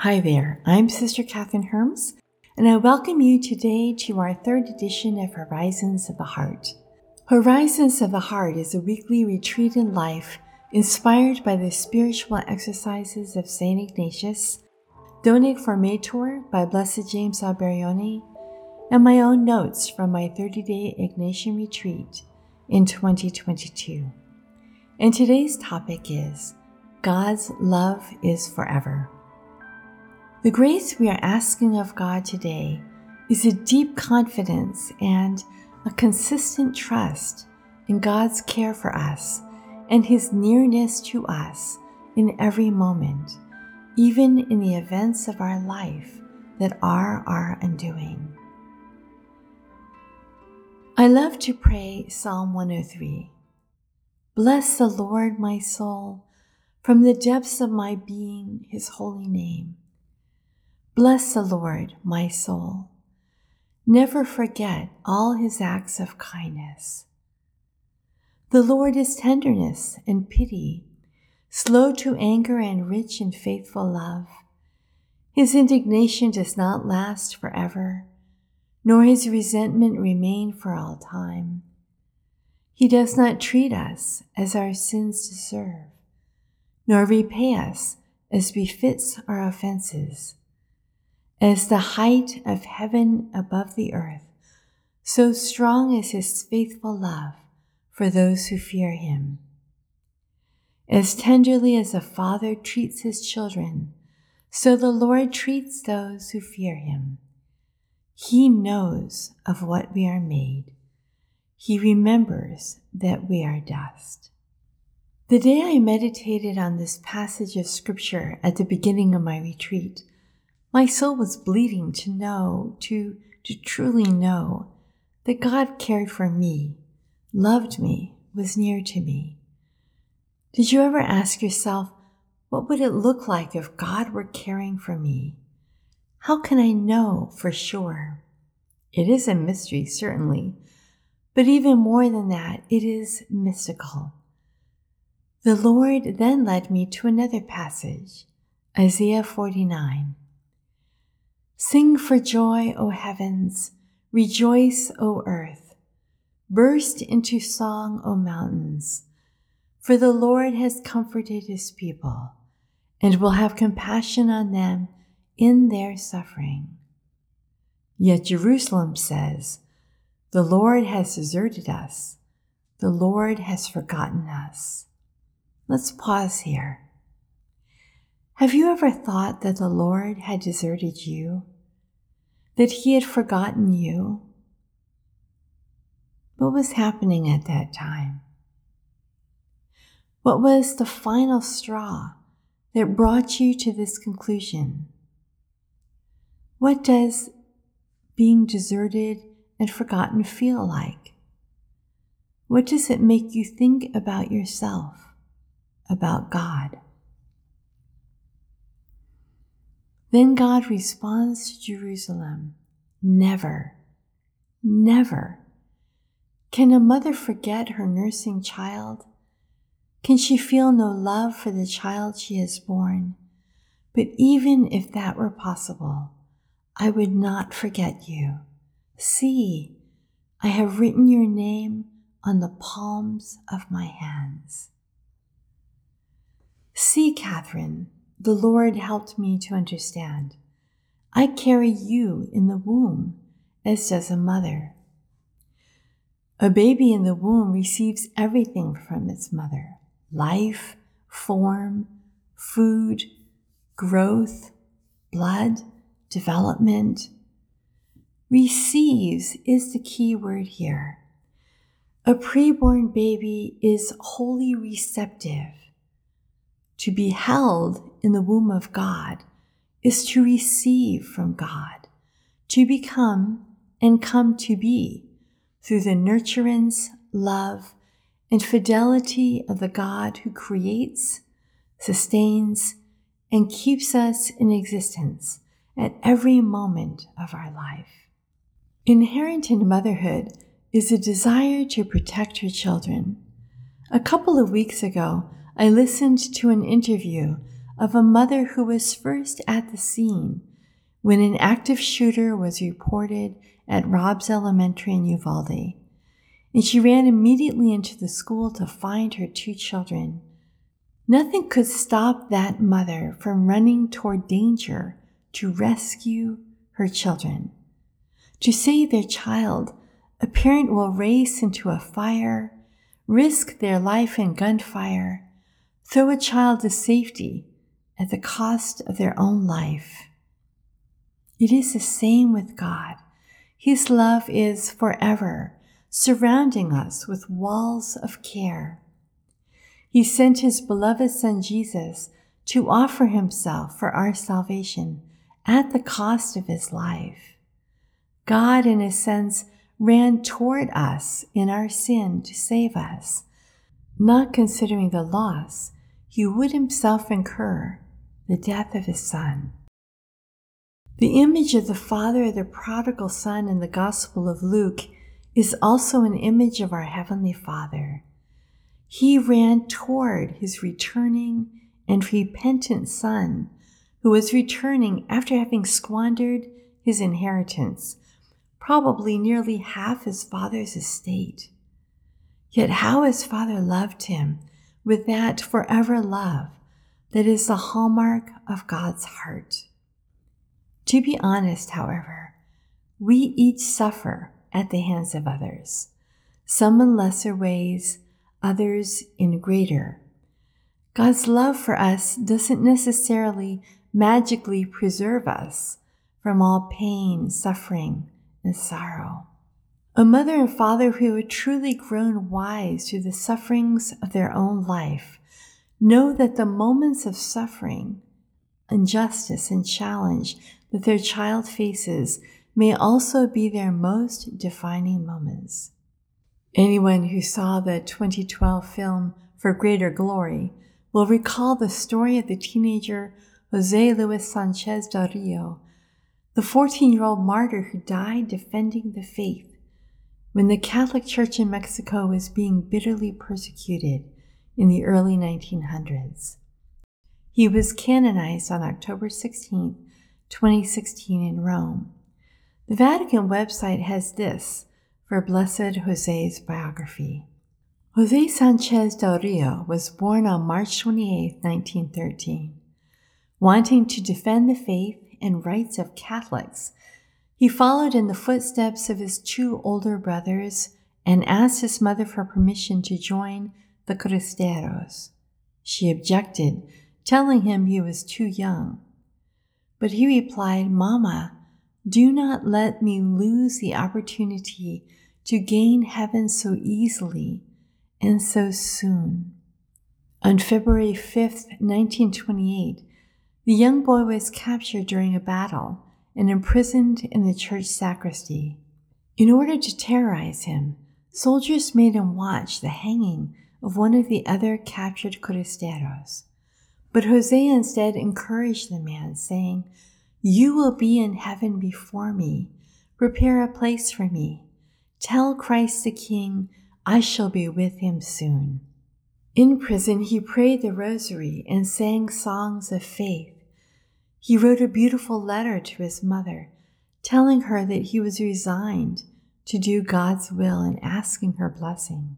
Hi there, I'm Sister Kathryn Hermes, and I welcome you today to our third edition of Horizons of the Heart. Horizons of the Heart is a weekly retreat in life inspired by the spiritual exercises of St. Ignatius, Donec Formetur by Blessed James Alberione, and my own notes from my 30 day Ignatian retreat in 2022. And today's topic is God's love is forever. The grace we are asking of God today is a deep confidence and a consistent trust in God's care for us and His nearness to us in every moment, even in the events of our life that are our undoing. I love to pray Psalm 103. Bless the Lord, my soul, from the depths of my being, His holy name. Bless the Lord, my soul. Never forget all his acts of kindness. The Lord is tenderness and pity, slow to anger and rich in faithful love. His indignation does not last forever, nor his resentment remain for all time. He does not treat us as our sins deserve, nor repay us as befits our offenses. As the height of heaven above the earth, so strong is his faithful love for those who fear him. As tenderly as a father treats his children, so the Lord treats those who fear him. He knows of what we are made. He remembers that we are dust. The day I meditated on this passage of Scripture at the beginning of my retreat, my soul was bleeding to know, to, to truly know that God cared for me, loved me, was near to me. Did you ever ask yourself, what would it look like if God were caring for me? How can I know for sure? It is a mystery, certainly, but even more than that, it is mystical. The Lord then led me to another passage, Isaiah 49. Sing for joy, O heavens, rejoice, O earth. Burst into song, O mountains, for the Lord has comforted his people and will have compassion on them in their suffering. Yet Jerusalem says, The Lord has deserted us, the Lord has forgotten us. Let's pause here. Have you ever thought that the Lord had deserted you? That he had forgotten you? What was happening at that time? What was the final straw that brought you to this conclusion? What does being deserted and forgotten feel like? What does it make you think about yourself, about God? Then God responds to Jerusalem Never, never. Can a mother forget her nursing child? Can she feel no love for the child she has borne? But even if that were possible, I would not forget you. See, I have written your name on the palms of my hands. See, Kathryn, the Lord helped me to understand. I carry you in the womb, as does a mother. A baby in the womb receives everything from its mother life, form, food, growth, blood, development. Receives is the key word here. A preborn baby is wholly receptive to be held in the womb of God is to receive from God, to become and come to be through the nurturance, love, and fidelity of the God who creates, sustains, and keeps us in existence at every moment of our life. Inherent in motherhood is a desire to protect her children. A couple of weeks ago, I listened to an interview of a mother who was first at the scene when an active shooter was reported at Robb's Elementary in Uvalde, and she ran immediately into the school to find her two children. Nothing could stop that mother from running toward danger to rescue her children. To save their child, a parent will race into a fire, risk their life in gunfire, throw a child to safety at the cost of their own life. It is the same with God. His love is forever surrounding us with walls of care. He sent his beloved Son Jesus to offer himself for our salvation at the cost of his life. God, in a sense, ran toward us in our sin to save us, not considering the loss he would himself incur, the death of his Son. The image of the father of the prodigal son in the Gospel of Luke is also an image of our Heavenly Father. He ran toward his returning and repentant son, who was returning after having squandered his inheritance, probably nearly half his father's estate. Yet how his father loved him with that forever love that is the hallmark of God's heart. To be honest, however, we each suffer at the hands of others, some in lesser ways, others in greater. God's love for us doesn't necessarily magically preserve us from all pain, suffering, and sorrow. A mother and father who have truly grown wise through the sufferings of their own life know that the moments of suffering, injustice, and challenge that their child faces may also be their most defining moments. Anyone who saw the 2012 film For Greater Glory will recall the story of the teenager Jose Luis Sanchez del Rio, the 14 year old martyr who died defending the faith when the Catholic Church in Mexico was being bitterly persecuted in the early 1900s. He was canonized on October 16, 2016 in Rome. The Vatican website has this for Blessed Jose's biography. Jose Sanchez del Rio was born on March 28, 1913. Wanting to defend the faith and rights of Catholics, he followed in the footsteps of his two older brothers and asked his mother for permission to join the Cristeros. She objected, telling him he was too young. But he replied, Mama, do not let me lose the opportunity to gain heaven so easily and so soon. On February 5th, 1928, the young boy was captured during a battle and imprisoned in the church sacristy. In order to terrorize him, soldiers made him watch the hanging of one of the other captured cristeros. But Jose instead encouraged the man, saying, You will be in heaven before me. Prepare a place for me. Tell Christ the King, I shall be with him soon. In prison, he prayed the rosary and sang songs of faith. He wrote a beautiful letter to his mother, telling her that he was resigned to do God's will and asking her blessing.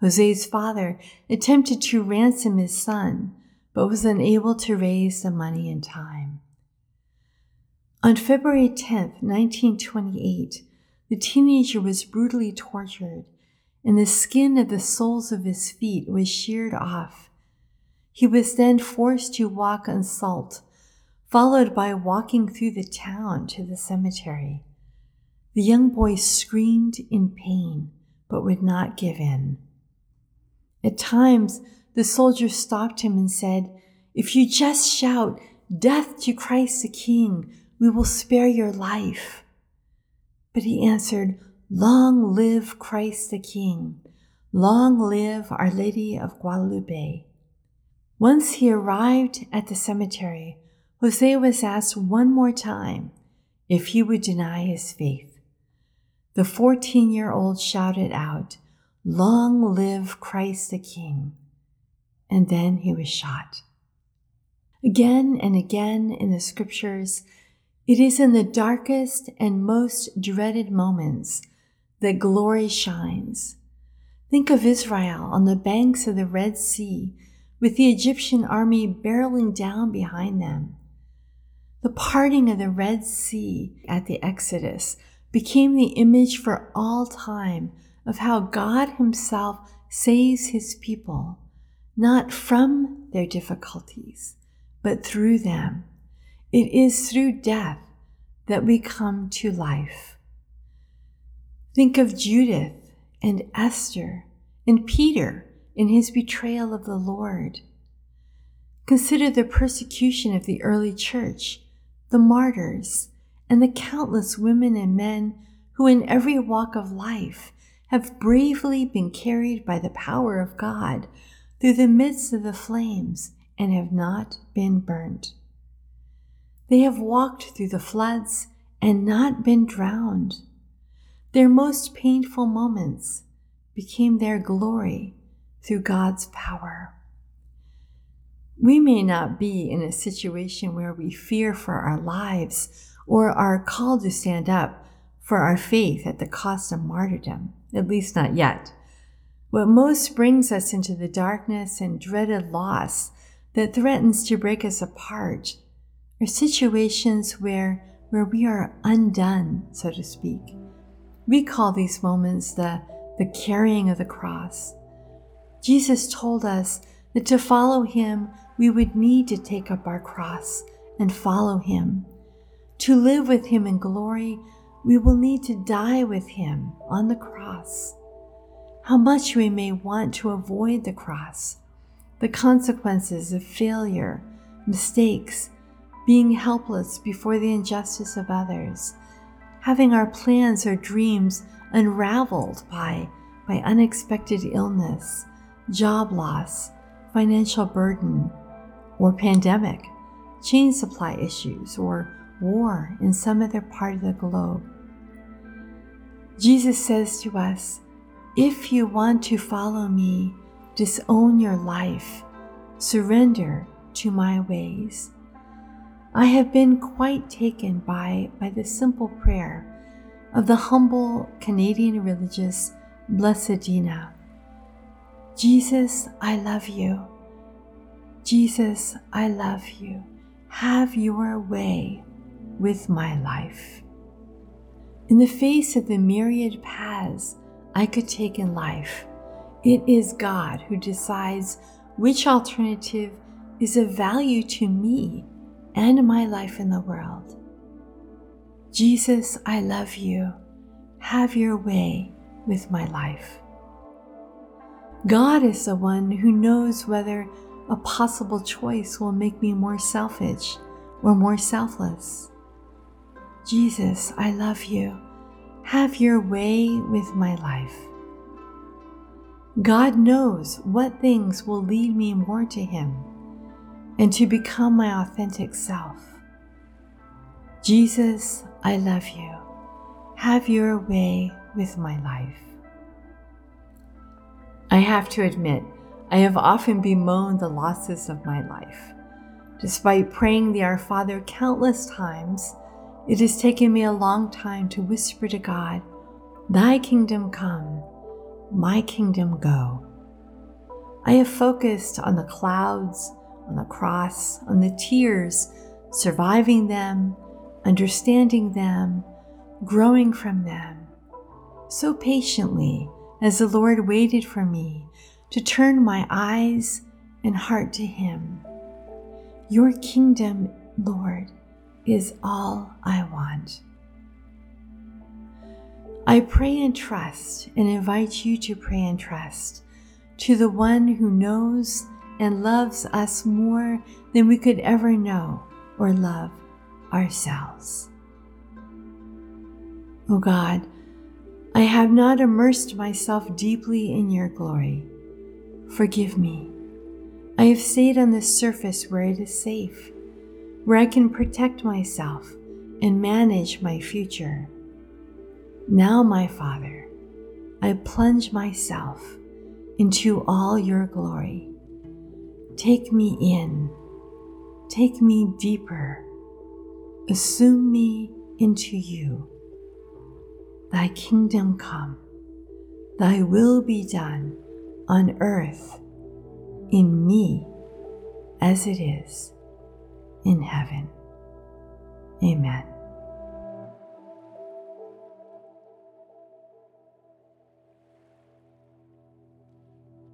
Jose's father attempted to ransom his son, but was unable to raise the money in time. On February 10, 1928, the teenager was brutally tortured, and the skin of the soles of his feet was sheared off. He was then forced to walk on salt, followed by walking through the town to the cemetery. The young boy screamed in pain, but would not give in. At times, the soldier stopped him and said, If you just shout, Death to Christ the King, we will spare your life. But he answered, Long live Christ the King. Long live Our Lady of Guadalupe. Once he arrived at the cemetery, Jose was asked one more time if he would deny his faith. The 14 year old shouted out, Long live Christ the King. And then he was shot. Again and again in the scriptures, it is in the darkest and most dreaded moments that glory shines. Think of Israel on the banks of the Red Sea with the Egyptian army barreling down behind them. The parting of the Red Sea at the Exodus became the image for all time of how God Himself saves His people, not from their difficulties, but through them. It is through death that we come to life. Think of Judith and Esther and Peter in his betrayal of the Lord. Consider the persecution of the early church, the martyrs, and the countless women and men who, in every walk of life, have bravely been carried by the power of God through the midst of the flames and have not been burnt. They have walked through the floods and not been drowned. Their most painful moments became their glory through God's power. We may not be in a situation where we fear for our lives or are called to stand up for our faith at the cost of martyrdom, at least not yet. What most brings us into the darkness and dreaded loss that threatens to break us apart are situations where, where we are undone, so to speak. We call these moments the, the carrying of the cross. Jesus told us that to follow him, we would need to take up our cross and follow him. To live with him in glory, we will need to die with him on the cross. How much we may want to avoid the cross, the consequences of failure, mistakes, being helpless before the injustice of others, having our plans or dreams unraveled by, by unexpected illness, job loss, financial burden, or pandemic, chain supply issues, or war in some other part of the globe. Jesus says to us, If you want to follow me, disown your life, surrender to my ways. I have been quite taken by, by the simple prayer of the humble Canadian religious Blessed Dina. Jesus, I love you. Jesus, I love you. Have your way with my life. In the face of the myriad paths I could take in life, it is God who decides which alternative is of value to me and my life in the world. Jesus, I love you. Have your way with my life. God is the one who knows whether a possible choice will make me more selfish or more selfless. Jesus, I love you. Have your way with my life. God knows what things will lead me more to Him and to become my authentic self. Jesus, I love you. Have your way with my life. I have to admit, I have often bemoaned the losses of my life. Despite praying the Our Father countless times, it has taken me a long time to whisper to God, Thy kingdom come, my kingdom go. I have focused on the clouds, on the cross, on the tears, surviving them, understanding them, growing from them, so patiently as the Lord waited for me to turn my eyes and heart to Him. Your kingdom, Lord, is all I want. I pray and trust and invite you to pray and trust to the one who knows and loves us more than we could ever know or love ourselves. O oh God, I have not immersed myself deeply in your glory. Forgive me. I have stayed on the surface where it is safe, where I can protect myself and manage my future. Now, my Father, I plunge myself into all your glory. Take me in. take me deeper, assume me into you. Thy kingdom come, thy will be done on earth, in me, as it is in heaven. Amen.